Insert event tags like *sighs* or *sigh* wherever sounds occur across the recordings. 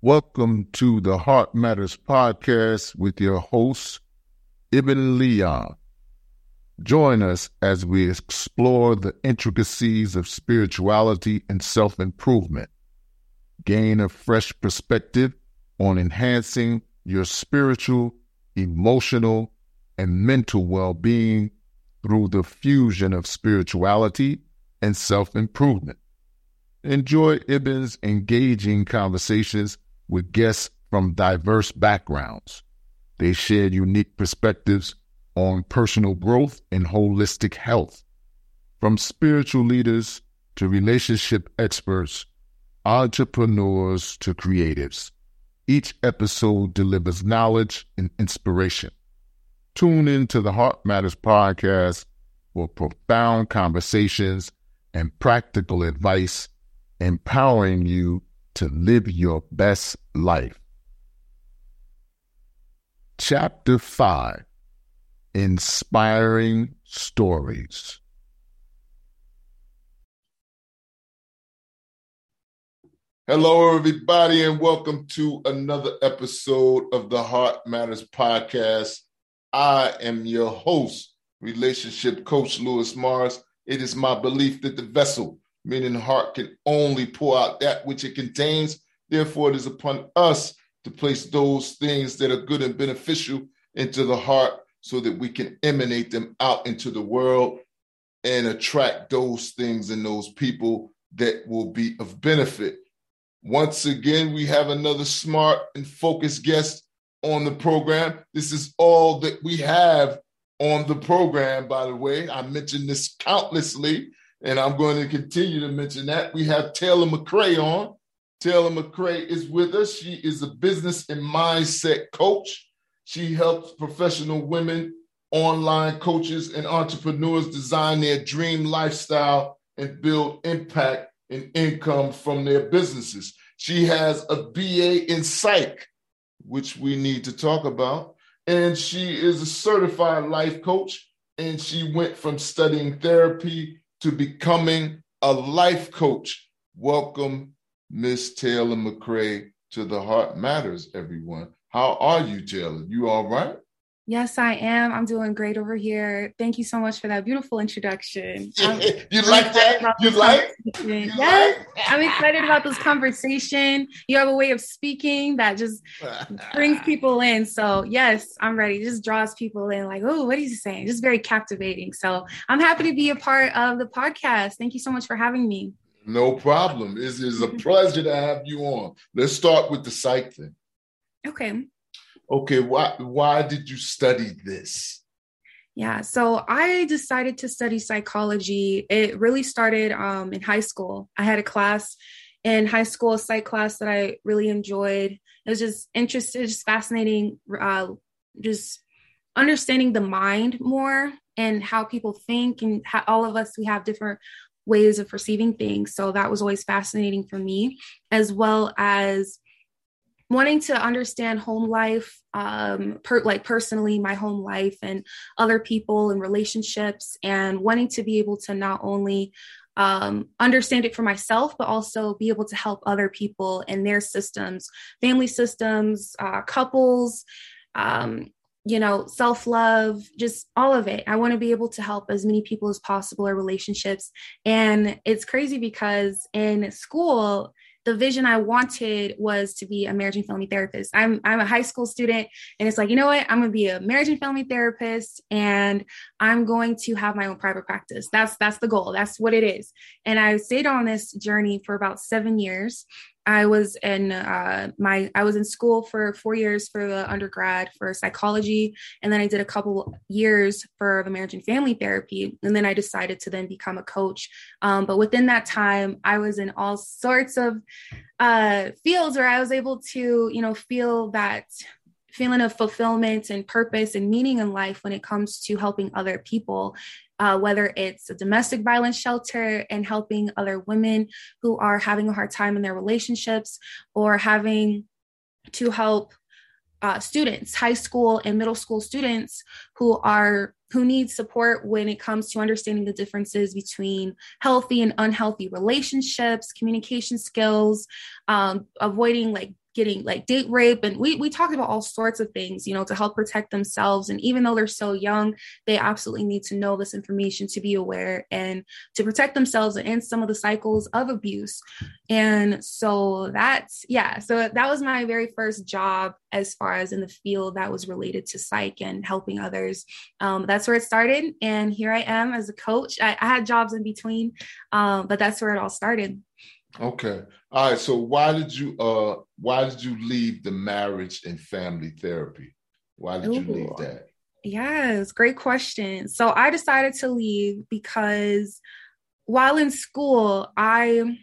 Welcome to the Heart Matters podcast with your host, Ibn Leon. Join us as we explore the intricacies of spirituality and self improvement. Gain a fresh perspective on enhancing your spiritual, emotional, and mental well being through the fusion of spirituality and self improvement. Enjoy Ibn's engaging conversations with guests from diverse backgrounds. They shared unique perspectives on personal growth and holistic health. From spiritual leaders to relationship experts, entrepreneurs to creatives, each episode delivers knowledge and inspiration. Tune in to the Heart Matters podcast for profound conversations and practical advice, empowering you to live your best life. Chapter 5 Inspiring Stories. Hello, everybody, and welcome to another episode of the Heart Matters Podcast. I am your host, relationship coach Louis Morris. It is my belief that the vessel meaning the heart can only pour out that which it contains. Therefore, it is upon us to place those things that are good and beneficial into the heart so that we can emanate them out into the world and attract those things and those people that will be of benefit. Once again, we have another smart and focused guest on the program. This is all that we have on the program, by the way. I mentioned this countlessly and I'm going to continue to mention that. We have Taylor McCary on. Taylor McCary is with us. She is a business and mindset coach. She helps professional women, online coaches, and entrepreneurs design their dream lifestyle and build impact and income from their businesses. She has a BA in psych, which we need to talk about. And she is a certified life coach. And she went from studying therapy to becoming a life coach. Welcome, Miss Taylor McCary, to the Heart Matters, everyone. How are you, Taylor? You all right? Yes, I am. I'm doing great over here. Thank you so much for that beautiful introduction. *laughs* you like that? You like? You yes, like? I'm excited about this conversation. You have a way of speaking that just brings *laughs* people in. So, yes, I'm ready. It just draws people in, like, oh, what is he saying? Just very captivating. So, I'm happy to be a part of the podcast. Thank you so much for having me. No problem. It is a pleasure to have you on. Let's start with the psych thing. Okay okay, why why did you study this? Yeah, so I decided to study psychology. It really started um, in high school. I had a class in high school, a psych class that I really enjoyed. It was just interesting, just fascinating, uh, just understanding the mind more and how people think, and how all of us we have different ways of perceiving things. So that was always fascinating for me, as well as wanting to understand home life um per, like personally my home life and other people and relationships and wanting to be able to not only um, understand it for myself, but also be able to help other people in their systems, family systems, uh, couples, um, you know, self love, just all of it. I want to be able to help as many people as possible or relationships. And it's crazy because in school, the vision I wanted was to be a marriage and family therapist. I'm I'm a high school student and it's like, you know what? I'm to be a marriage and family therapist and I'm going to have my own private practice. That's that's the goal. That's what it is. And I stayed on this journey for about 7 years I was in uh, my I was in school for four years for the undergrad for psychology, and then I did a couple years for the marriage and family therapy, and then I decided to then become a coach. Um, but within that time, I was in all sorts of uh, fields where I was able to, you know, feel that feeling of fulfillment and purpose and meaning in life when it comes to helping other people uh, whether it's a domestic violence shelter and helping other women who are having a hard time in their relationships or having to help uh, students high school and middle school students who are who need support when it comes to understanding the differences between healthy and unhealthy relationships communication skills um, avoiding like getting like date rape and we we talked about all sorts of things you know to help protect themselves and even though they're so young they absolutely need to know this information to be aware and to protect themselves and some of the cycles of abuse. And so that's yeah so that was my very first job as far as in the field that was related to psych and helping others. Um, that's where it started and here i am as a coach. I, I had jobs in between um, but that's where it all started Okay. All right. So why did you uh why did you leave the marriage and family therapy? Why did Ooh. you leave that? Yes, great question. So I decided to leave because while in school, I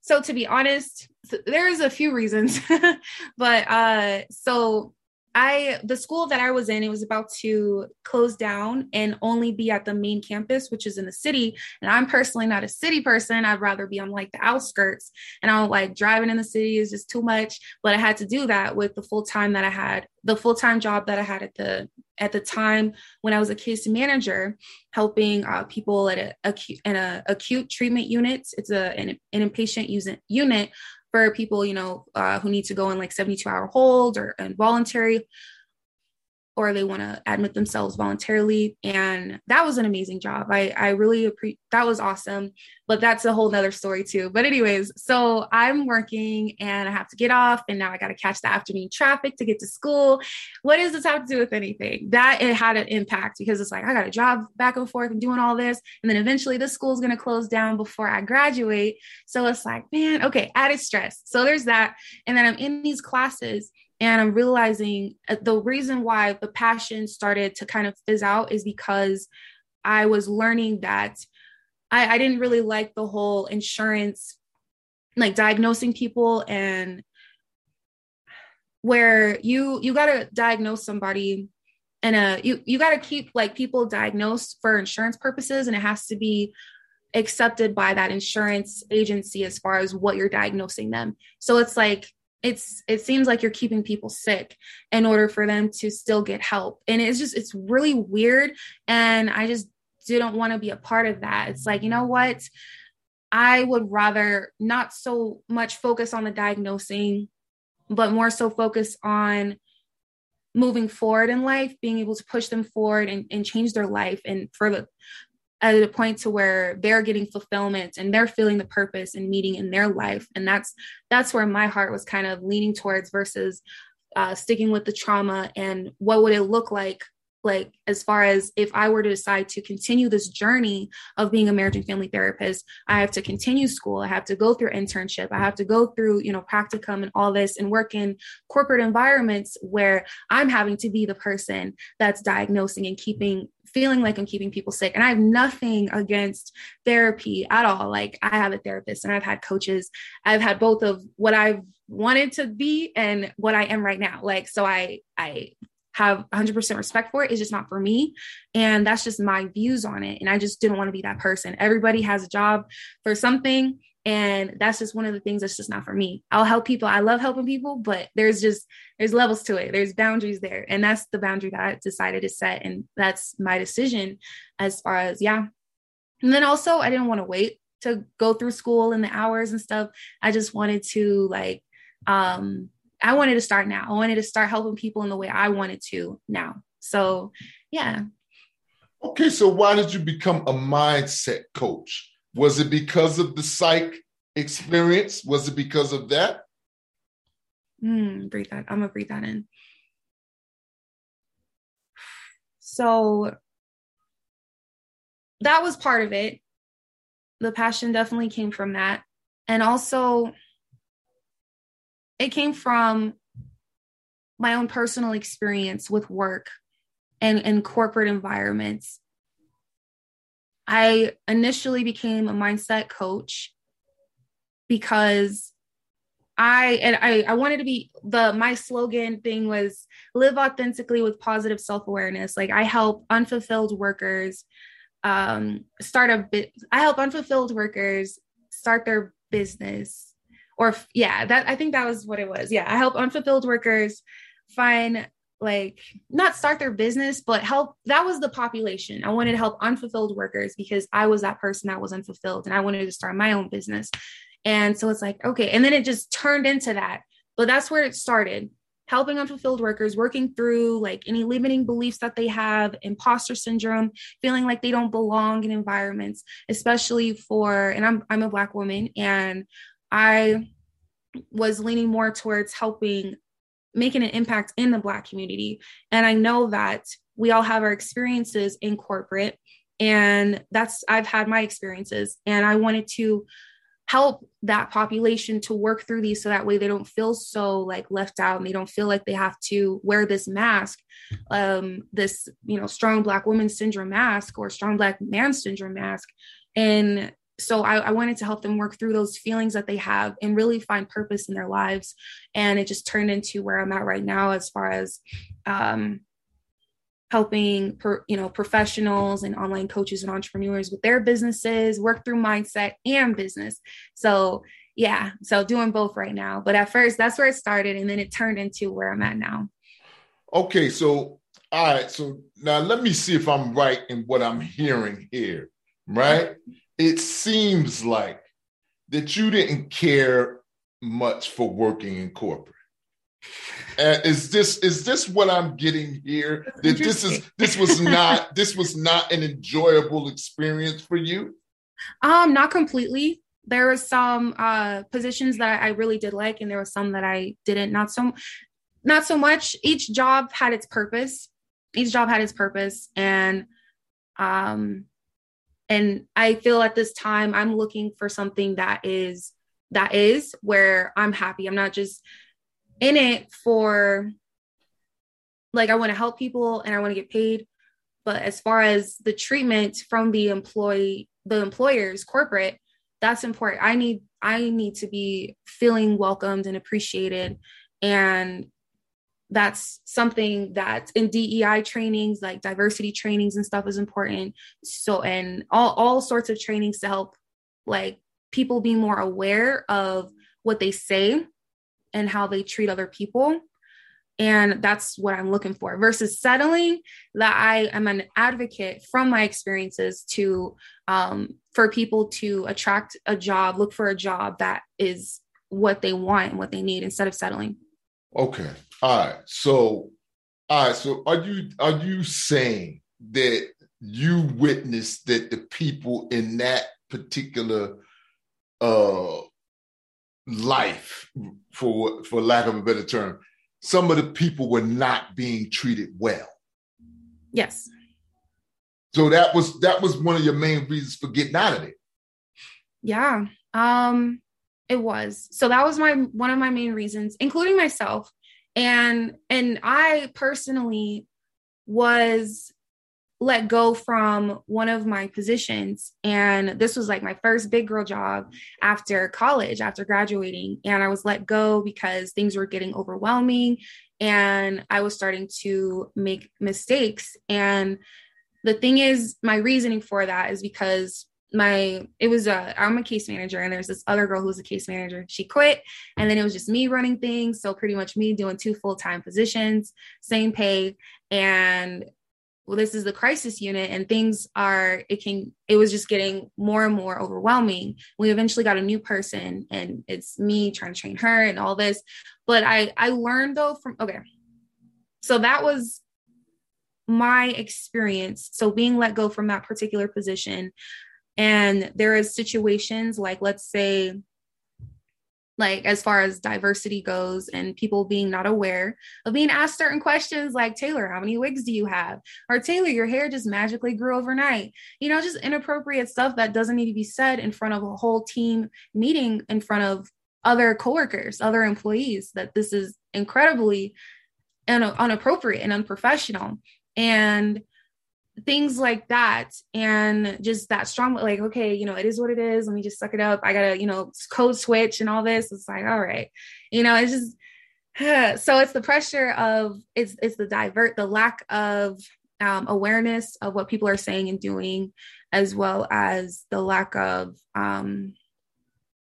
so to be honest, there's a few reasons, *laughs* but uh so I the school that I was in, it was about to close down and only be at the main campus, which is in the city. And I'm personally not a city person. I'd rather be on like the outskirts. And I don't like driving in the city is just too much. But I had to do that with the full time that I had, the full time job that I had at the at the time when I was a case manager, helping uh, people at a acute in a acute treatment unit. It's a an, an inpatient unit for people, you know, uh, who need to go in like 72 hour hold or involuntary or they want to admit themselves voluntarily. And that was an amazing job. I, I really appreciate that was awesome. But that's a whole nother story too. But anyways, so I'm working and I have to get off and now I got to catch the afternoon traffic to get to school. What does this have to do with anything? That it had an impact because it's like I got a job back and forth and doing all this. And then eventually this school's going to close down before I graduate. So it's like, man, okay, added stress. So there's that. And then I'm in these classes and I'm realizing uh, the reason why the passion started to kind of fizz out is because I was learning that I, I didn't really like the whole insurance, like diagnosing people and where you you got to diagnose somebody and uh you you got to keep like people diagnosed for insurance purposes and it has to be accepted by that insurance agency as far as what you're diagnosing them. So it's like it's it seems like you're keeping people sick in order for them to still get help. And it's just it's really weird. And i just didn't want to be a part of that. It's like you know what? I would rather not so much focus on the diagnosing but more so focus on moving forward in life being able to push them forward and, and change their life and for the at a point to where they're getting fulfillment and they're feeling the purpose and meaning in their life. And that's that's where my heart was kind of leaning towards versus uh, sticking with the trauma and what would it look like like as far as if i were to decide to continue this journey of being a marriage and family therapist i have to continue school i have to go through internship i have to go through you know practicum and all this and work in corporate environments where i'm having to be the person that's diagnosing and keeping feeling like i'm keeping people sick and i have nothing against therapy at all like i have a therapist and i've had coaches i've had both of what i've wanted to be and what i am right now like so i i have 100% respect for it. It's just not for me. And that's just my views on it. And I just didn't want to be that person. Everybody has a job for something. And that's just one of the things that's just not for me. I'll help people. I love helping people, but there's just, there's levels to it. There's boundaries there. And that's the boundary that I decided to set. And that's my decision as far as, yeah. And then also, I didn't want to wait to go through school and the hours and stuff. I just wanted to like, um, I wanted to start now. I wanted to start helping people in the way I wanted to now. So, yeah. Okay, so why did you become a mindset coach? Was it because of the psych experience? Was it because of that? Mm, breathe that. I'm gonna breathe that in. So that was part of it. The passion definitely came from that. And also, it came from my own personal experience with work and in corporate environments. I initially became a mindset coach because I and I, I wanted to be the my slogan thing was live authentically with positive self-awareness. Like I help unfulfilled workers um start a bit I help unfulfilled workers start their business or yeah, that I think that was what it was. Yeah, I help unfulfilled workers find like not start their business, but help. That was the population. I wanted to help unfulfilled workers because I was that person that was unfulfilled and I wanted to start my own business. And so it's like, okay. And then it just turned into that. But that's where it started helping unfulfilled workers, working through like any limiting beliefs that they have, imposter syndrome, feeling like they don't belong in environments, especially for, and I'm, I'm a Black woman and I was leaning more towards helping making an impact in the Black community. And I know that we all have our experiences in corporate and that's i've had my experiences and i wanted to help that population to work through these so that way they don't feel so like left out and they don't feel like they have to wear this mask um this you know strong black woman syndrome mask or strong black man syndrome mask and so I, I, wanted to help them work through those feelings that they have and really find purpose in their lives. And it just turned into where i'm at right now as far as um helping per, you know professionals and online coaches and entrepreneurs with their businesses work through mindset and business. So yeah so doing both right now. But at first that's where it started and then it turned into where i'm at now. Okay so all right so now let me see if i'm right in what i'm hearing here right it seems like that you didn't care much for working in corporate uh, is this is this what I'm getting here? That this is this was *laughs* not this was not an enjoyable experience for you? Um, not completely. There were some uh positions that I really did like, and there were some that I didn't. Not so not so much. Each job had its purpose. Each job had its purpose, and um, and I feel at this time I'm looking for something that is that is where I'm happy. I'm not just in it for like I want to help people and I want to get paid. But as far as the treatment from the employee, the employers, corporate, that's important. I need I need to be feeling welcomed and appreciated. And that's something that in DEI trainings, like diversity trainings and stuff is important. So and all, all sorts of trainings to help like people be more aware of what they say and how they treat other people. And that's what I'm looking for versus settling that I am an advocate from my experiences to um, for people to attract a job, look for a job that is what they want and what they need instead of settling. Okay. All right. So, all right. So, are you are you saying that you witnessed that the people in that particular uh life, for for lack of a better term, some of the people were not being treated well. Yes. So that was that was one of your main reasons for getting out of it. Yeah. Um it was. So that was my one of my main reasons, including myself. And and I personally was let go from one of my positions. And this was like my first big girl job after college, after graduating. And I was let go because things were getting overwhelming and I was starting to make mistakes. And the thing is, my reasoning for that is because my it was a I'm a case manager and there's this other girl who's a case manager. She quit and then it was just me running things. So pretty much me doing two full-time positions, same pay. And well this is the crisis unit and things are it can it was just getting more and more overwhelming we eventually got a new person and it's me trying to train her and all this but i i learned though from okay so that was my experience so being let go from that particular position and there is situations like let's say like as far as diversity goes and people being not aware of being asked certain questions like taylor how many wigs do you have? or taylor your hair just magically grew overnight. You know just inappropriate stuff that doesn't need to be said in front of a whole team meeting in front of other coworkers other employees that this is incredibly un- inappropriate and unprofessional. And things like that. And just that strong like okay you know it is what it is. Let me just suck it up. I gotta you know code switch and all this. It's like all right. You know it's just *sighs* so it's the pressure of it's it's the divert the lack of um, awareness of what people are saying and doing as well as the lack of um,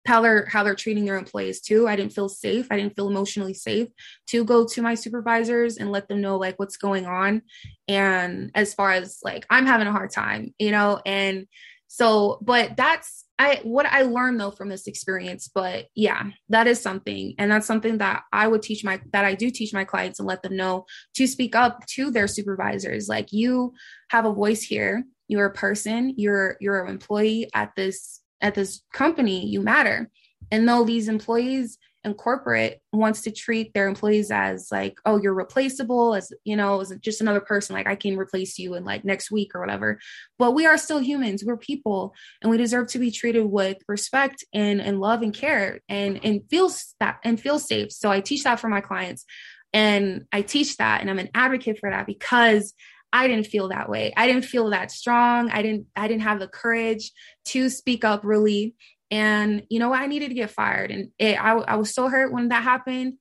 how they're how they're treating their employees too. I didn't feel safe. I didn't feel emotionally safe to go to my supervisors and let them know like what's going on. And as far as like I'm having a hard time, you know, and So, but that's I what I learned though from this experience. But yeah, that is something, and that's something that I would teach my that I do teach my clients and let them know to speak up to their supervisors. Like you have a voice here. You're a person. You're you're an employee at this at this company. You matter. And though these employees and corporate wants to treat their employees as like oh you're replaceable as you know as just another person like i can replace you in like next week or whatever but we are still humans we're people and we deserve to be treated with respect and and love and care and and feels that and feel safe so i teach that for my clients and i teach that and i'm an advocate for that because I didn't feel that way. I didn't feel that strong. I didn't I didn't have the courage to speak up really. And you know i needed to get fired. And it, I, I was so hurt when that happened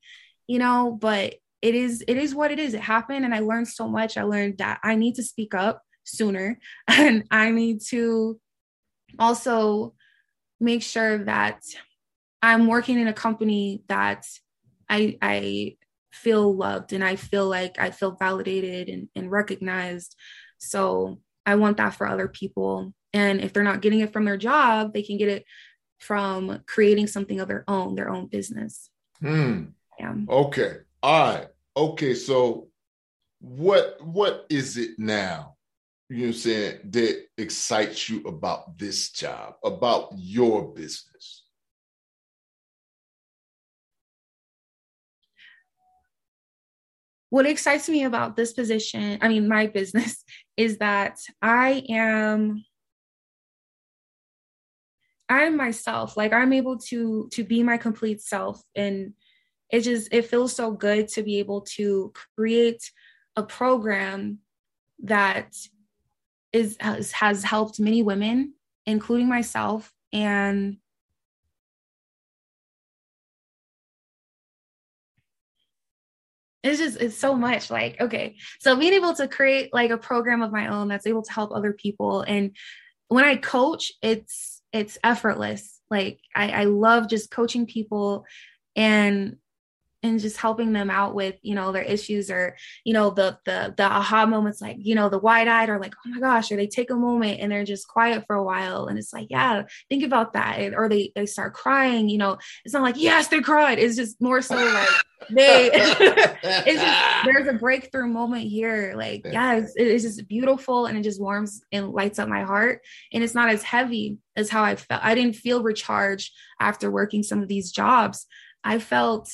you know but it is it is what it is. It happened and i learned so much. I learned that i need to speak up sooner. *laughs* And i need to also make sure that i'm working in a company that i i feel loved and i feel like i feel validated and, and recognized so i want that for other people and if they're not getting it from their job they can get it from creating something of their own, their own business. Hmm. Yeah. Okay. All right. Okay. So what what is it now? You know what I'm saying that excites you about this job, about your business? What excites me about this position, I mean, my business, *laughs* is that I am I'm myself. Like I'm able to to be my complete self and it just it feels so good to be able to create a program that is has, has helped many women including myself and it's just it's so much like okay so being able to create like a program of my own that's able to help other people and when i coach it's it's effortless. Like I, I love just coaching people and and just helping them out with you know their issues or you know the the the aha moments like you know the wide eyed or like oh my gosh or they take a moment and they're just quiet for a while and it's like yeah think about that. Or they they start crying you know it's not like yes they cried. It's just more so like *laughs* they *laughs* it's just there's a breakthrough moment here. Like yeah. it's, it's just beautiful and it just warms and lights up my heart. And it's not as heavy as how I felt. I didn't feel recharged after working some of these jobs. I felt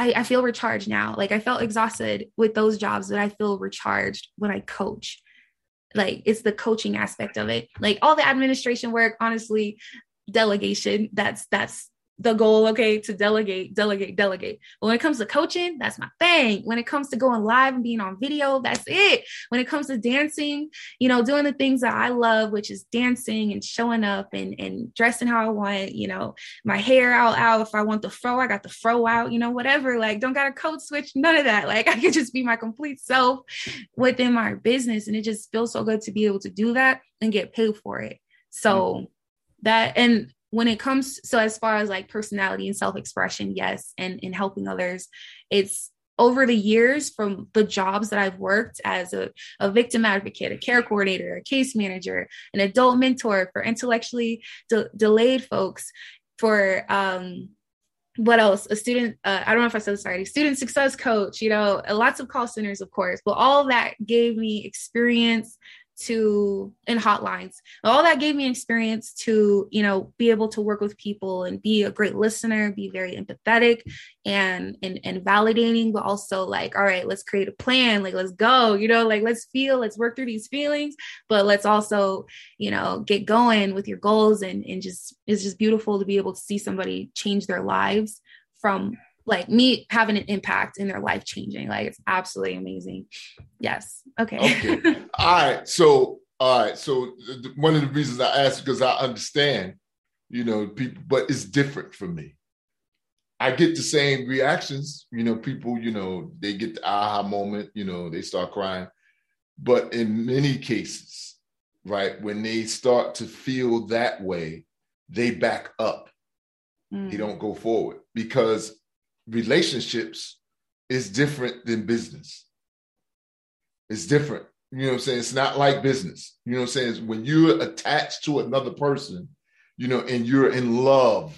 I, I feel recharged now. Like I felt exhausted with those jobs, but I feel recharged when I coach. Like it's the coaching aspect of it. Like all the administration work, honestly, delegation, that's that's the goal, okay, to delegate, delegate, delegate. But when it comes to coaching, that's my thing. When it comes to going live and being on video, that's it. When it comes to dancing, you know, doing the things that I love, which is dancing and showing up and, and dressing how I want, you know, my hair out, out. If I want the fro, I got the fro out, you know, whatever. Like, don't got a code switch, none of that. Like, *laughs* I can just be my complete self within my business. And it just feels so good to be able to do that and get paid for it. So, mm-hmm. that, and when it comes so as far as like personality and self-expression yes and in helping others it's over the years from the jobs that I've worked as a, a victim advocate, a care coordinator, a case manager, an adult mentor for intellectually de- delayed folks, for um, what else? A student, uh, I don't know if I said this already, student success coach, you know, lots of call centers, of course, but all that gave me experience, to in hotlines. All that gave me experience to you know be able to work with people and be a great listener be very empathetic and and and validating but also like all right let's create a plan like let's go you know like let's feel let's work through these feelings but let's also you know get going with your goals and and just it's just beautiful to be able to see somebody change their lives from like me having an impact in their life changing. Like it's absolutely amazing. Yes. Okay. Okay. *laughs* all right. So, all right. So one of the reasons I asked because I understand, you know, people, but it's different for me. I get the same reactions. You know, people, you know, they get the aha moment, you know, they start crying. But in many cases, right, when they start to feel that way, they back up. Mm. They don't go forward because relationships is different than business. It's different. You know what I'm saying? It's not like business. You know what I'm saying? It's when you're attached to another person, you know, and you're in love,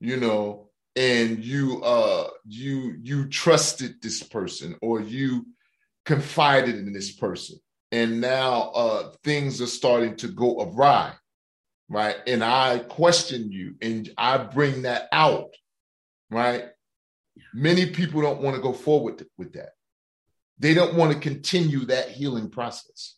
you know, and you uh you you trusted this person or you confided in this person and now uh things are starting to go awry right and i question you and i bring that out right many people don't want to go forward with that they don't want to continue that healing process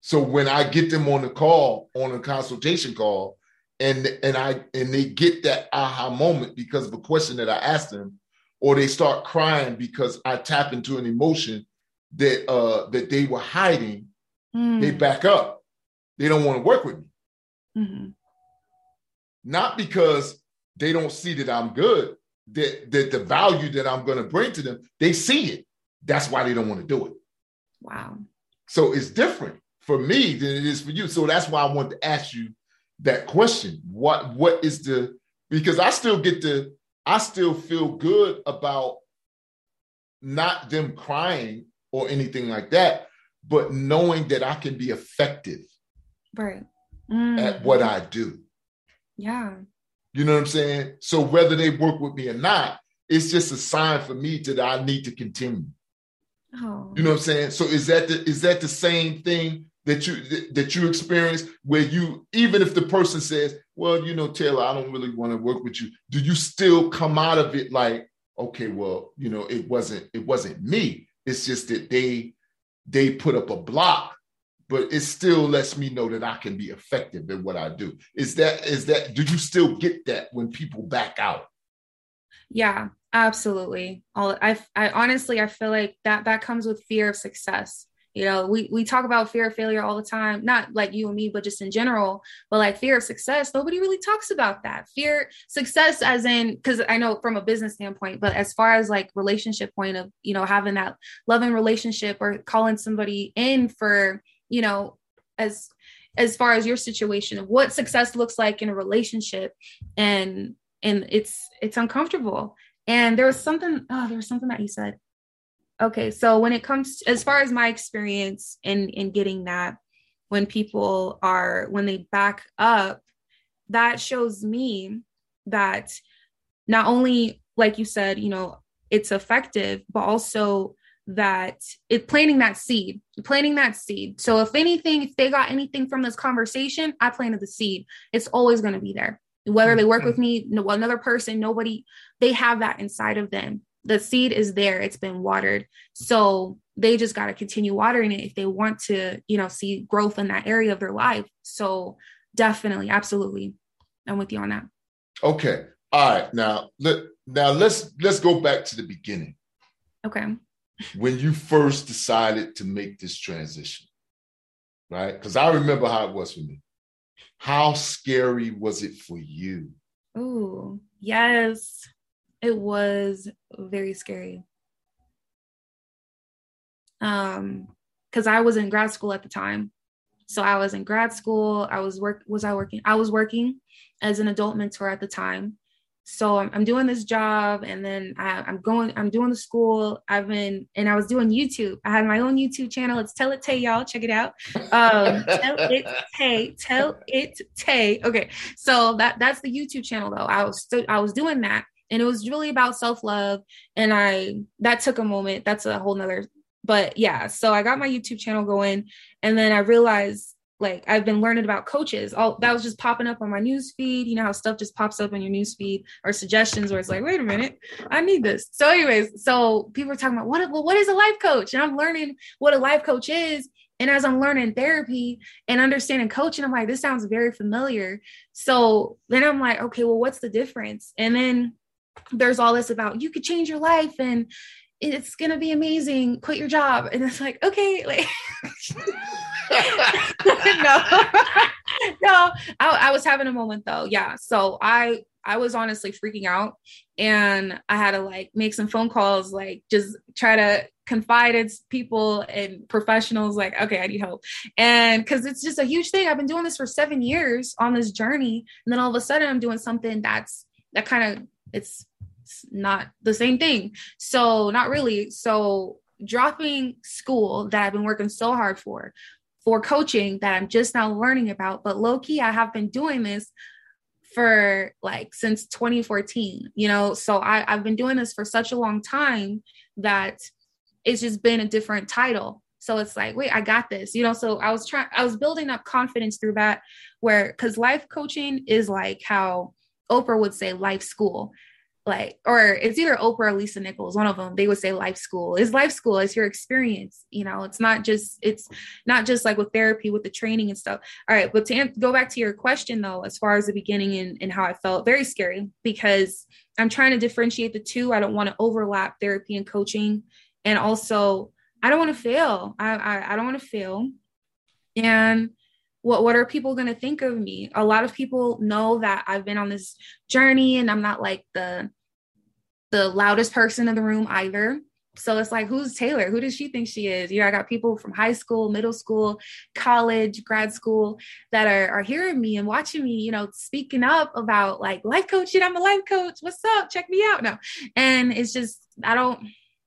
so when i get them on the call on a consultation call and and I and they get that aha moment because of a question that I asked them, or they start crying because I tap into an emotion that uh that they were hiding, mm. they back up. They don't want to work with me. Mm-hmm. Not because they don't see that I'm good, that that the value that I'm going to bring to them, they see it. That's why they don't want to do it. Wow. So it's different for me than it is for you. So that's why I want to ask you that question. What what is the because I still get to I still feel good about not them crying or anything like that, but knowing that I can be effective right mm. at what I do. Yeah. You know what I'm saying? So whether they work with me or not, it's just a sign for me that I need to continue. Oh. You know what I'm saying? So is that the is that the same thing that you that you experience where you even if the person says well you know taylor i don't really want to work with you do you still come out of it like okay well you know it wasn't it wasn't me it's just that they they put up a block but it still lets me know that i can be effective in what i do. Is that is that do you still get that when people back out? Yeah absolutely. All, I, I honestly i feel like that that comes with fear of success. You know we we talk about fear of failure all the time not like you and me but just in general but like fear of success nobody really talks about that. Fear success as in because i know from a business standpoint but as far as like relationship point of you know having that loving relationship or calling somebody in for you know as as far as your situation what success looks like in a relationship and and it's it's uncomfortable. And there was something oh there was something that you said. Okay so when it comes to, as far as my experience in in getting that when people are when they back up that shows me that not only like you said you know it's effective but also that it planting that seed planting that seed. So if anything if they got anything from this conversation i planted the seed. It's always going to be there. Whether they work with me no, another person nobody they have that inside of them. The seed is there. It's been watered. So they just got to continue watering it if they want to you know see growth in that area of their life. So definitely absolutely. I'm with you on that. Okay. All right. Now let now let's let's go back to the beginning. Okay when you first decided to make this transition right because i remember how it was for me how scary was it for you oh yes it was very scary. Um, because I was in grad school at the time. So I was in grad school. I was work was I working? I was working as an adult mentor at the time. So I'm, doing this job and then I, am going, I'm doing the school. I've been, and I was doing YouTube. I had my own YouTube channel. It's Tell It Tay, y'all. Check it out. Um, tell It Tay, Tell It Tay. Okay. So that, that's the YouTube channel though. I was, I was doing that and it was really about self-love and i that took a moment that's a whole nother but yeah so i got my youtube channel going and then i realized like i've been learning about coaches. All that was just popping up on my news feed. You know how stuff just pops up on your news feed or suggestions where it's like wait a minute i need this. So anyways so people are talking about what well what is a life coach? And i'm learning what a life coach is. And as I'm learning therapy and understanding coaching, I'm like, this sounds very familiar. So then I'm like, okay, well, what's the difference? And then there's all this about you could change your life and it's gonna be amazing. Quit your job. And it's like okay like *laughs* *laughs* no. *laughs* No I, I was having a moment though. Yeah. So i i was honestly freaking out and i had to like make some phone calls like just try to confide in people and professionals like okay i need help. And because it's just a huge thing. I've been doing this for seven years on this journey and then all of a sudden i'm doing something that's that kind of it's not the same thing. So not really. So dropping school that I've been working so hard for, for coaching that I'm just now learning about. But low key, I have been doing this for like since 2014, you know. So I, I've been doing this for such a long time that it's just been a different title. So it's like, wait, I got this, you know. So I was trying, I was building up confidence through that, where because life coaching is like how Oprah would say life school like or it's either Oprah or Lisa Nichols, one of them. They would say life school. Is life school is your experience. You know, it's not just it's not just like with therapy with the training and stuff. All right, but to go back to your question though, as far as the beginning and, and how I felt, very scary because I'm trying to differentiate the two. I don't want to overlap therapy and coaching, and also I don't want to fail. I I, I don't want to fail, and what what are people going to think of me? A lot of people know that i've been on this journey and i'm not like the the loudest person in the room either. So it's like who's taylor? Who does she think she is? You know i got people from high school middle school college grad school that are, are hearing me and watching me you know speaking up about like life coaching. I'm a life coach. What's up? Check me out. Now and it's just i don't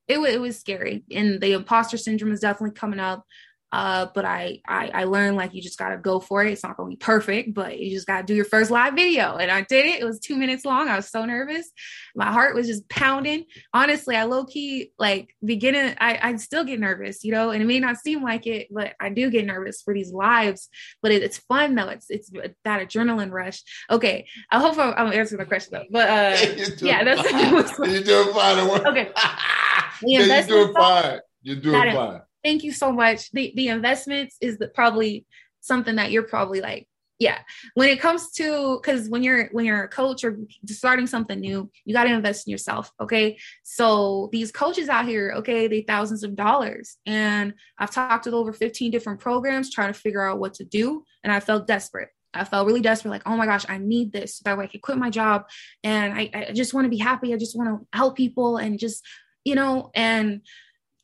it, it was scary. And the imposter syndrome is definitely coming up uh, but I, I I learned like you just gotta go for it. It's not gonna be perfect, but you just gotta do your first live video. And I did it. It was two minutes long. I was so nervous. My heart was just pounding. Honestly, I low key like beginning. I I still get nervous, you know, and it may not seem like it, but I do get nervous for these lives. But it, it's fun though. It's it's that adrenaline rush. Okay, I hope I'm, I'm answering the question though. But uh, *laughs* yeah, that's you're doing fine. Okay, *laughs* yeah, you're doing fine. You're doing fine thank you so much. The the investments is the, probably something that you're probably like, yeah. When it comes to because when you're when you're a coach or starting something new, you got to invest in yourself. Okay. So these coaches out here, okay, they thousands of dollars. And I've talked with over 15 different programs trying to figure out what to do. And I felt desperate. I felt really desperate, like, oh my gosh, I need this so that way I can quit my job. And I, I just want to be happy. I just want to help people and just, you know, and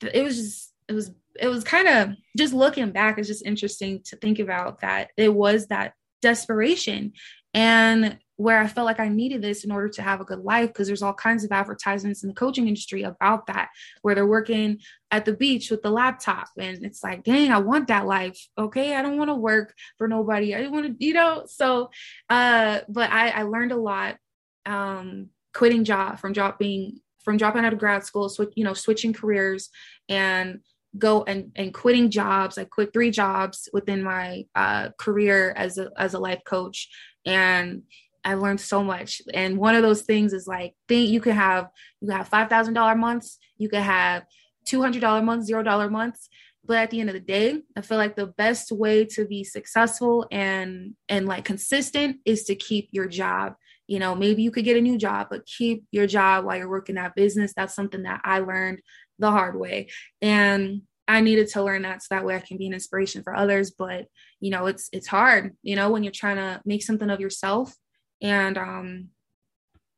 it was just, it was it was kind of just looking back it's just interesting to think about that it was that desperation and where I felt like I needed this in order to have a good life because there's all kinds of advertisements in the coaching industry about that where they're working at the beach with the laptop and it's like dang I want that life. Okay I don't want to work for nobody. I want to you know? So uh but I I learned a lot um quitting job from job being from dropping out of grad school switch, you know switching careers and go and, and quitting jobs. I quit three jobs within my uh, career as a, as a life coach. And I learned so much. And one of those things is like, think you could have, you have $5,000 months, you could have $200 months, $0 months. But at the end of the day, I feel like the best way to be successful and, and like consistent is to keep your job you know maybe you could get a new job but keep your job while you're working that business that's something that i learned the hard way. And I needed to learn that so that way I can be an inspiration for others. But you know, it's it's hard, you know, when you're trying to make something of yourself and um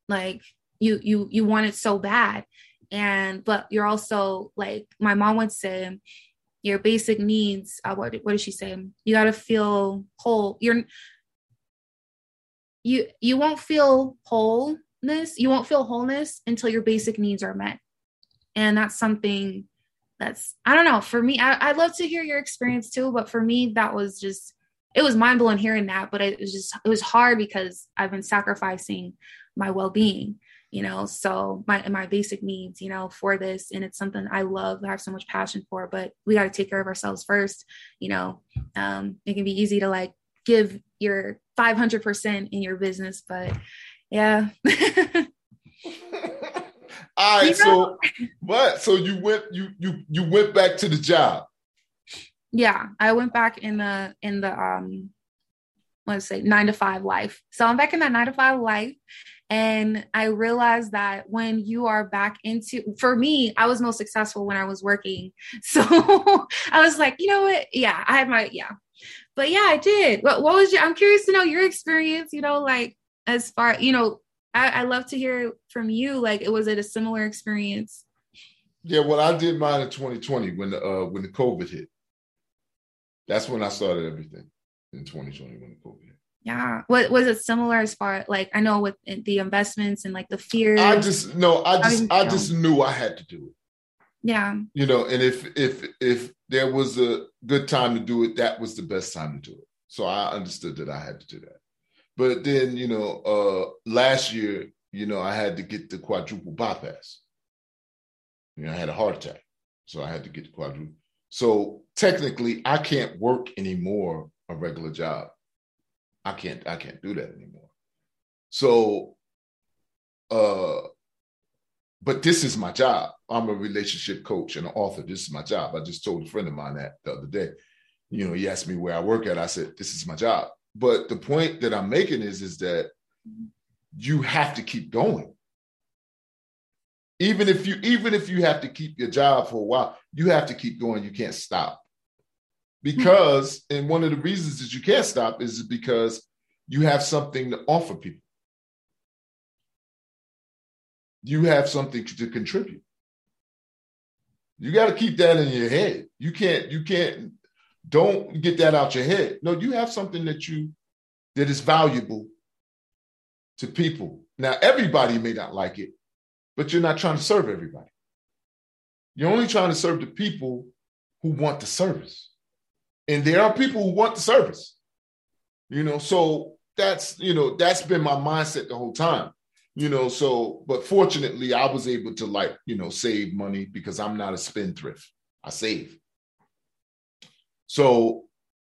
like you you you want it so bad. And but you're also like my mom would say, your basic needs, uh, what what did she say? You gotta feel whole. You're you you won't feel wholeness, you won't feel wholeness until your basic needs are met and that's something that's i don't know for me I, would love to hear your experience too but for me that was just it was mind-blowing hearing that but it was just it was hard because i've been sacrificing my well-being you know? So my my basic needs you know for this and it's something i love i have so much passion for but we got to take care of ourselves first you know? Um it can be easy to like give your 500% in your business but yeah *laughs* *laughs* All right, you know? so *laughs* what? So you went you you you went back to the job. Yeah, I went back in the in the um let's say nine to five life. So I'm back in that nine to five life. And I realized that when you are back into, for me, I was most successful when I was working. *laughs* So I was like, you know what? Yeah, I had my, yeah. But yeah, I did. What, what was your, I'm curious to know your experience, you know, like as far, you know, I, I love to hear from you. Like, it was it a similar experience? Yeah, well, I did mine in 2020 when the uh, when the COVID hit. That's when I started everything in 2020 when the COVID hit. Yeah. What was it similar as far like I know with the investments and like the fear? I just no, I just I just knew I had to do it. Yeah. You know, and if if if there was a good time to do it, that was the best time to do it. So I understood that I had to do that. But then, you know, uh last year, you know, I had to get the quadruple bypass. You know, I had a heart attack. So I had to get the quadruple. So technically, I can't work anymore a regular job. I can't I can't do that anymore. So uh but this is my job. I'm a relationship coach and an author. This is my job. I just told a friend of mine that the other day. You know, he asked me where I work at. I said, this is my job. But the point that I'm making is, is that you have to keep going. Even if you, even if you have to keep your job for a while, you have to keep going. You can't stop. Because, and one of the reasons that you can't stop is because you have something to offer people. You have something to contribute. You got to keep that in your head. You can't, you can't, don't get that out your head. No, you have something that you, that is valuable to people. Now, everybody may not like it, but you're not trying to serve everybody. You're only trying to serve the people who want the service. And there are people who want the service. You know, so that's, you know, that's been my mindset the whole time. You know, so but fortunately I was able to like, you know, save money because I'm not a spendthrift. I save. So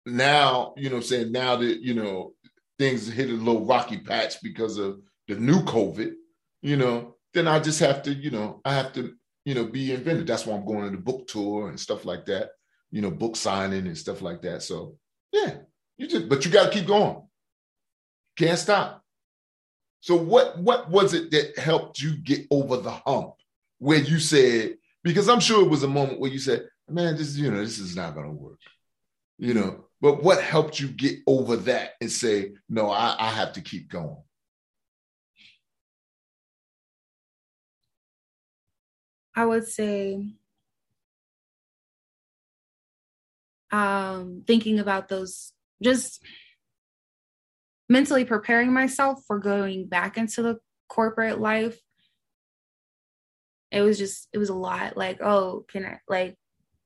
now, you know, saying now that, you know, things hit a little rocky patch because of the new COVID, you know, then I just have to, you know, I have to, you know, be inventive. That's why I'm going on the book tour and stuff like that, you know, book signing and stuff like that. So yeah, you just, but you got to keep going. Can't stop. So what what was it that helped you get over the hump where you said, because I'm sure it was a moment where you said, man, this, you know, this is not gonna work. You know, but what helped you get over that and say, no, I, I have to keep going? I would say um, thinking about those, just mentally preparing myself for going back into the corporate life. It was just, it was a lot. Like, oh, can I, like,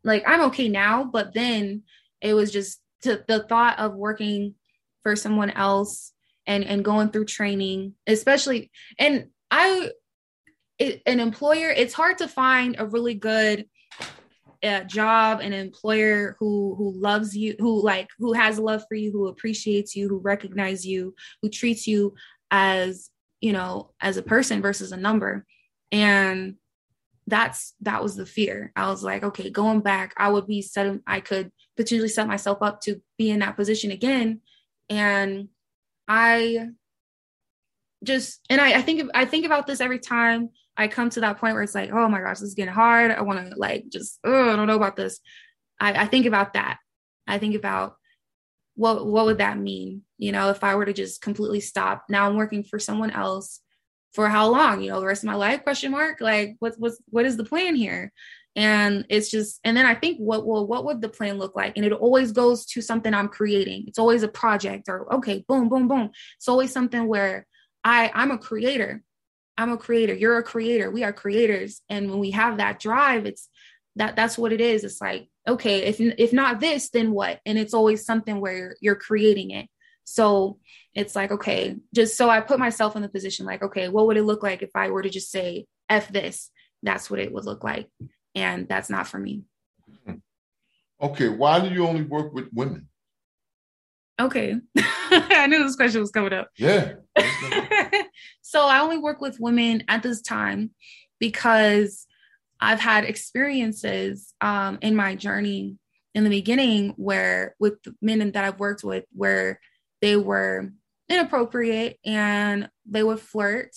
like I'm okay now, but then it was just to the thought of working for someone else and and going through training, especially, and I it, an employer, it's hard to find a really good uh, job, an employer who who loves you, who like who has love for you, who appreciates you, who recognizes you, who treats you as you know as a person versus a number, and that's that was the fear. I was like, okay, going back, I would be set. I could potentially set myself up to be in that position again, and I just and I, I think I think about this every time I come to that point where it's like, oh my gosh, this is getting hard. I want to like just, oh, I don't know about this. I, I think about that. I think about what what would that mean? You know, if I were to just completely stop. Now I'm working for someone else for how long? You know, the rest of my life? Question mark. Like, what's what's what is the plan here? And it's just, and then I think, what will what would the plan look like? And it always goes to something I'm creating. It's always a project, or okay, boom, boom, boom. It's always something where I I'm a creator I'm a creator, you're a creator, we are creators. And when we have that drive, it's that that's what it is. It's like, okay, if if not this, then what? And it's always something where you're creating it. So it's like, okay, just so I put myself in the position like, okay, what would it look like if I were to just say F this? That's what it would look like. And that's not for me. Okay. Why do you only work with women? Okay. *laughs* I knew this question was coming up. Yeah. *laughs* so I only work with women at this time because I've had experiences um, in my journey in the beginning where with men that I've worked with where they were inappropriate and they would flirt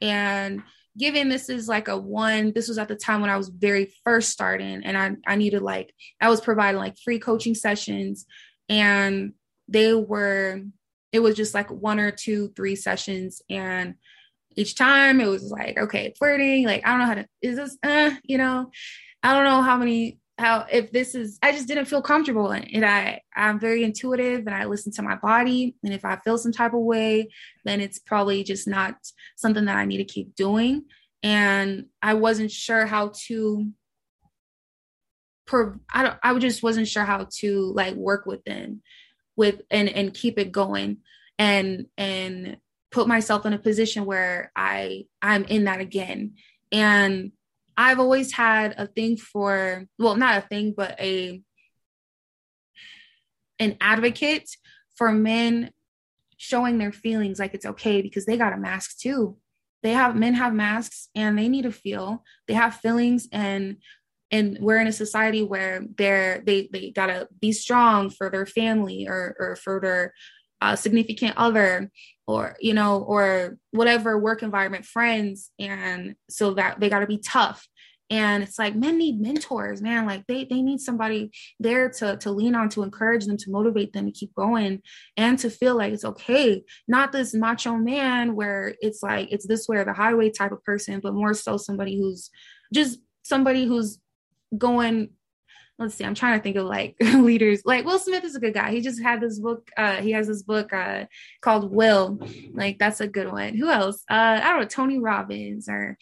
and given this is like a one this was at the time when i was very first starting and i i needed like i was providing like free coaching sessions and they were it was just like one or two three sessions and each time it was like okay flirting like i don't know how to is this uh you know? I don't know how many how if this is i just didn't feel comfortable and i i'm very intuitive and i listen to my body. And if i feel some type of way then it's probably just not something that i need to keep doing. And i wasn't sure how to per I don't I just wasn't sure how to like work within with and and keep it going and and put myself in a position where I I'm in that again. And I've always had a thing for well not a thing but a an advocate for men showing their feelings like it's okay because they got a mask too. They have men have masks and they need to feel. They have feelings and and we're in a society where they're they they gotta be strong for their family or or for their uh, significant other or you know or whatever work environment friends and so that they gotta be tough. And it's like men need mentors man. Like they they need somebody there to to lean on to encourage them to motivate them to keep going and to feel like it's okay. Not this macho man where it's like it's this way or the highway type of person but more so somebody who's just somebody who's going let's see i'm trying to think of like *laughs* leaders. Like will smith is a good guy. He just had this book uh he has this book uh called will. Like that's a good one. Who else? Uh i don't know tony robbins or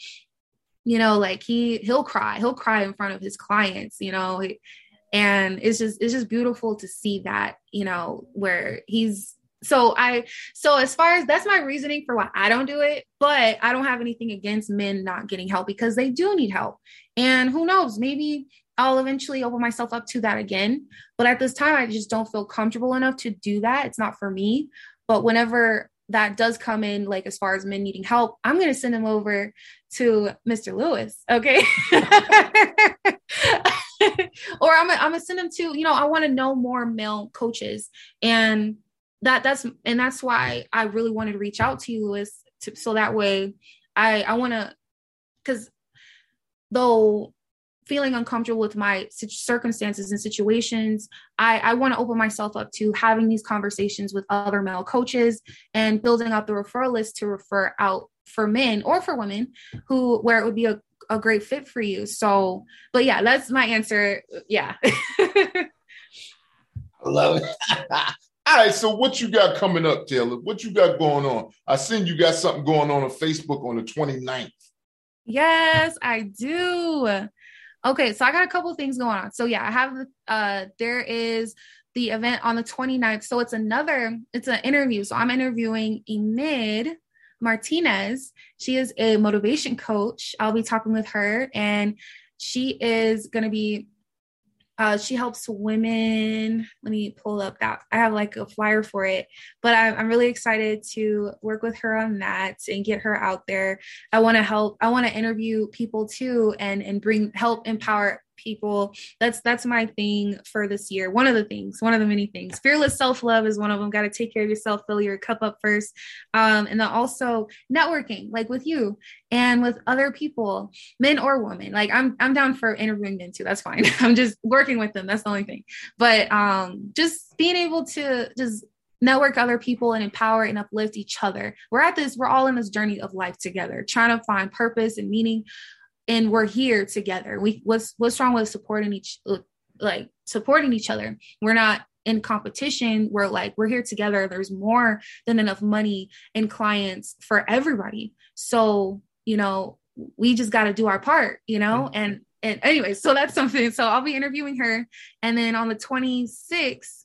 you know like he he'll cry. He'll cry in front of his clients you know? And it's just it's just beautiful to see that you know where he's so i so as far as that's my reasoning for why i don't do it but i don't have anything against men not getting help because they do need help. And who knows maybe i'll eventually open myself up to that again. But at this time i just don't feel comfortable enough to do that. It's not for me. But whenever that does come in like as far as men needing help i'm going to send them over to mr Louis okay? *laughs* Or i'm going to send them to you know i want to know more male coaches. And that that's and that's why i really wanted to reach out to you Louis to, so that way i i want to because though feeling uncomfortable with my circumstances and situations, I, I want to open myself up to having these conversations with other male coaches and building out the referral list to refer out for men or for women who where it would be a, a great fit for you. So, but yeah, that's my answer. Yeah. *laughs* I love it. *laughs* All right, so what you got coming up, Taylor? What you got going on? I seen you got something going on on Facebook on the 29th. Yes, I do. Okay, so I got a couple things going on. So yeah, I have uh there is the event on the 29th. So it's another, it's an interview. So I'm interviewing Enid Martinez. She is a motivation coach. I'll be talking with her and she is going to be uh, she helps women. Let me pull up that. I have like a flyer for it, but I'm, I'm really excited to work with her on that and get her out there. I want to help. I want to interview people too, and and bring help empower people. That's that's my thing for this year. One of the things, one of the many things. Fearless self love is one of them. Got to take care of yourself, fill your cup up first, um, and then also networking, like with you and with other people, men or women. Like I'm I'm down for interviewing men too. That's fine. *laughs* I'm just working with them. That's the only thing. But um, just being able to just network other people and empower and uplift each other. We're at this, we're all in this journey of life together, trying to find purpose and meaning and we're here together. We what's what's wrong with supporting each like supporting each other? We're not in competition. We're like we're here together. There's more than enough money and clients for everybody. So you know we just got to do our part. You know mm-hmm. and and anyway, so that's something. So I'll be interviewing her, and then on the 26th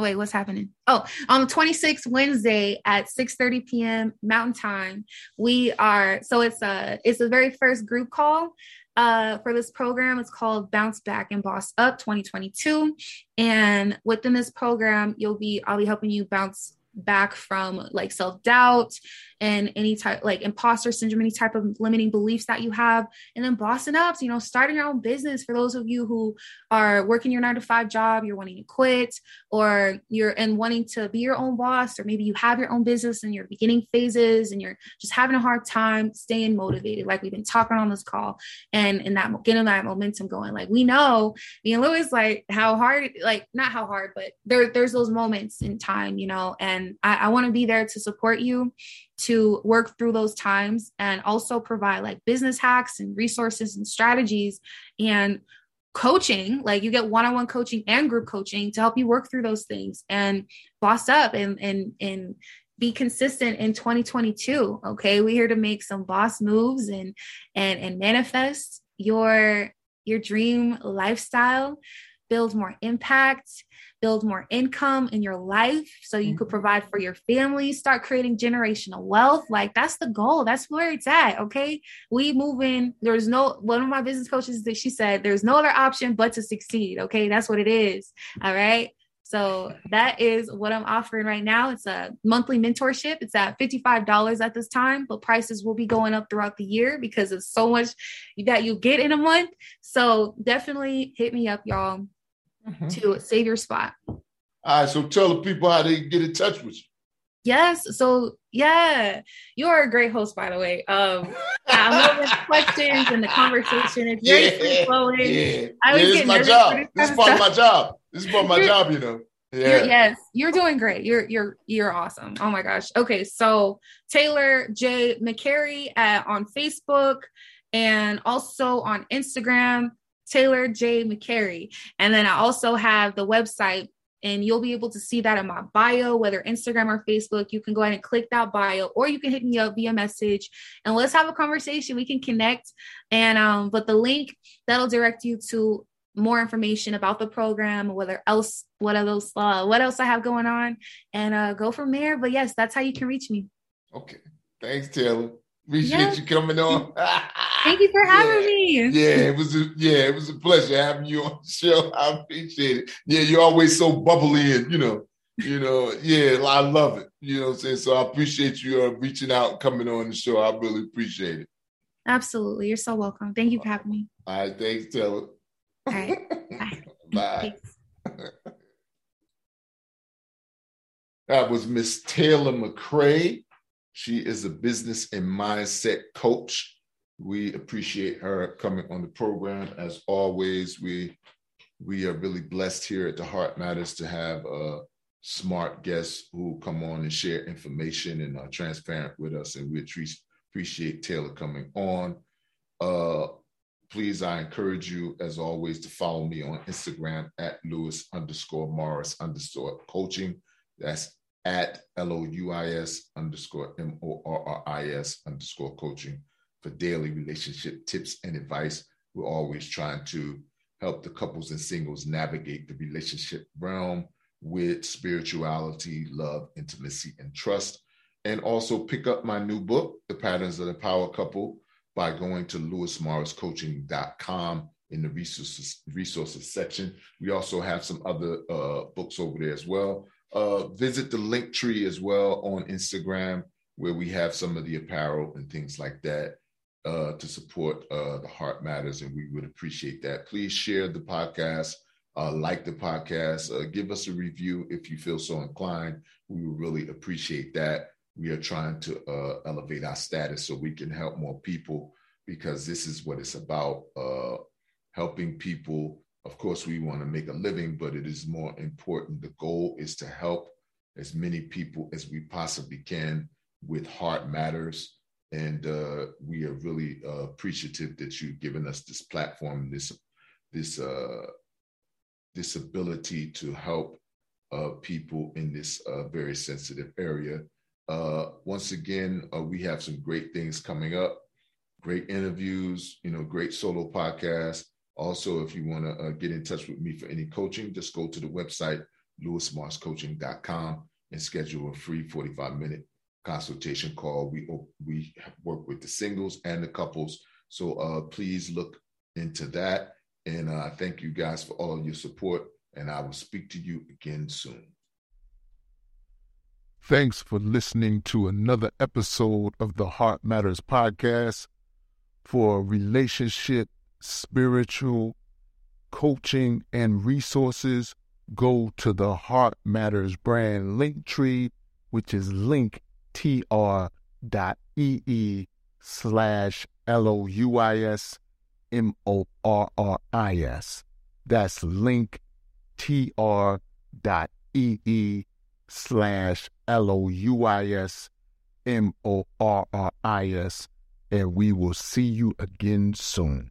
wait what's happening? Oh on the 26th wednesday at 6 30 p.m mountain time we are so it's a it's the very first group call uh, for this program. It's called bounce back and boss up 2022 and within this program you'll be i'll be helping you bounce back from like self-doubt and any type like imposter syndrome any type of limiting beliefs that you have and then bossing up you know starting your own business. For those of you who are working your nine to five job you're wanting to quit or you're and wanting to be your own boss or maybe you have your own business in your beginning phases and you're just having a hard time staying motivated like we've been talking on this call and in that getting that momentum going. Like we know me and Louis like how hard like not how hard but there there's those moments in time you know and I, I want to be there to support you to work through those times and also provide like business hacks and resources and strategies and coaching. Like you get one-on-one coaching and group coaching to help you work through those things and boss up and and and be consistent in 2022 okay? We're here to make some boss moves and and and manifest your your dream lifestyle, build more impact, build more income in your life so you could mm-hmm. provide for your family, start creating generational wealth. Like that's the goal. That's where it's at. Okay. We move in. There's no one of my business coaches that she said there's no other option but to succeed. Okay. That's what it is. All right. So that is what I'm offering right now. It's a monthly mentorship. It's at $55 at this time, but prices will be going up throughout the year because it's so much that you get in a month. So definitely hit me up, y'all mm-hmm. to save your spot. All right. So tell the people how they get in touch with you. Yes. So yeah, you are a great host, by the way. Um, I'm loving *laughs* questions and the conversation. It's very yeah, free flowing. Yeah, I yeah, this is my job. This is part of my job. This is part of my job, you know. Yeah. You're, yes, you're doing great. You're you're you're awesome. Oh my gosh. Okay, so Taylor J McCary at, on Facebook and also on Instagram. Taylor J. McCary. And then I also have the website, and you'll be able to see that in my bio, whether Instagram or Facebook. You can go ahead and click that bio, or you can hit me up via message and let's have a conversation. We can connect. And um, but the link that'll direct you to more information about the program, whether else, what else, uh, what else I have going on, and uh, go from there. But yes, that's how you can reach me. Okay, thanks, Taylor. Appreciate you coming on. Thank you for having yeah. me. Yeah, it was a yeah, it was a pleasure having you on the show. *laughs* I appreciate it. Yeah, you're always so bubbly and you know, you know, yeah, I love it. You know what I'm saying? So I appreciate you uh, reaching out coming on the show. I really appreciate it. Absolutely. You're so welcome. Thank you for having me. All right, thanks, Taylor. All right. *laughs* Bye. Bye. *laughs* that was Miss Taylor McCary. She is a business and mindset coach. We appreciate her coming on the program. As always, we we are really blessed here at the Heart Matters to have uh, smart guests who come on and share information and are transparent with us. And we appreciate Taylor coming on. Uh, please, I encourage you, as always, to follow me on Instagram at Louis underscore Morris underscore coaching. That's at L-O-U-I-S underscore M-O-R-R-I-S underscore coaching for daily relationship tips and advice. We're always trying to help the couples and singles navigate the relationship realm with spirituality, love, intimacy, and trust. And also pick up my new book, The Patterns of the Power Couple, by going to louismorriscoaching.com in the resources resources section. We also have some other uh, books over there as well. Uh, visit the link tree as well on Instagram, where we have some of the apparel and things like that uh, to support uh, the Heart Matters, and we would appreciate that. Please share the podcast, uh, like the podcast, uh, give us a review if you feel so inclined. We would really appreciate that. We are trying to uh, elevate our status so we can help more people because this is what it's about helping people of course, we want to make a living, but it is more important. The goal is to help as many people as we possibly can with Heart Matters. And uh, we are really uh, appreciative that you've given us this platform, this this uh, this ability to help uh, people in this uh, very sensitive area. Uh, once again, we have some great things coming up, great interviews, you know, great solo podcasts also, if you want to uh, get in touch with me for any coaching, just go to the website, louismorriscoaching.com and schedule a free 45 minute consultation call. We, we work with the singles and the couples. So uh, please look into that. And uh, thank you guys for all of your support. And I will speak to you again soon. Thanks for listening to another episode of the Heart Matters podcast for relationship spiritual coaching and resources, go to the Heart Matters brand link tree, which is linktr.ee slash L O U I S M O R R I S. That's linktr.ee slash L O U I S M O R R I S. And we will see you again soon.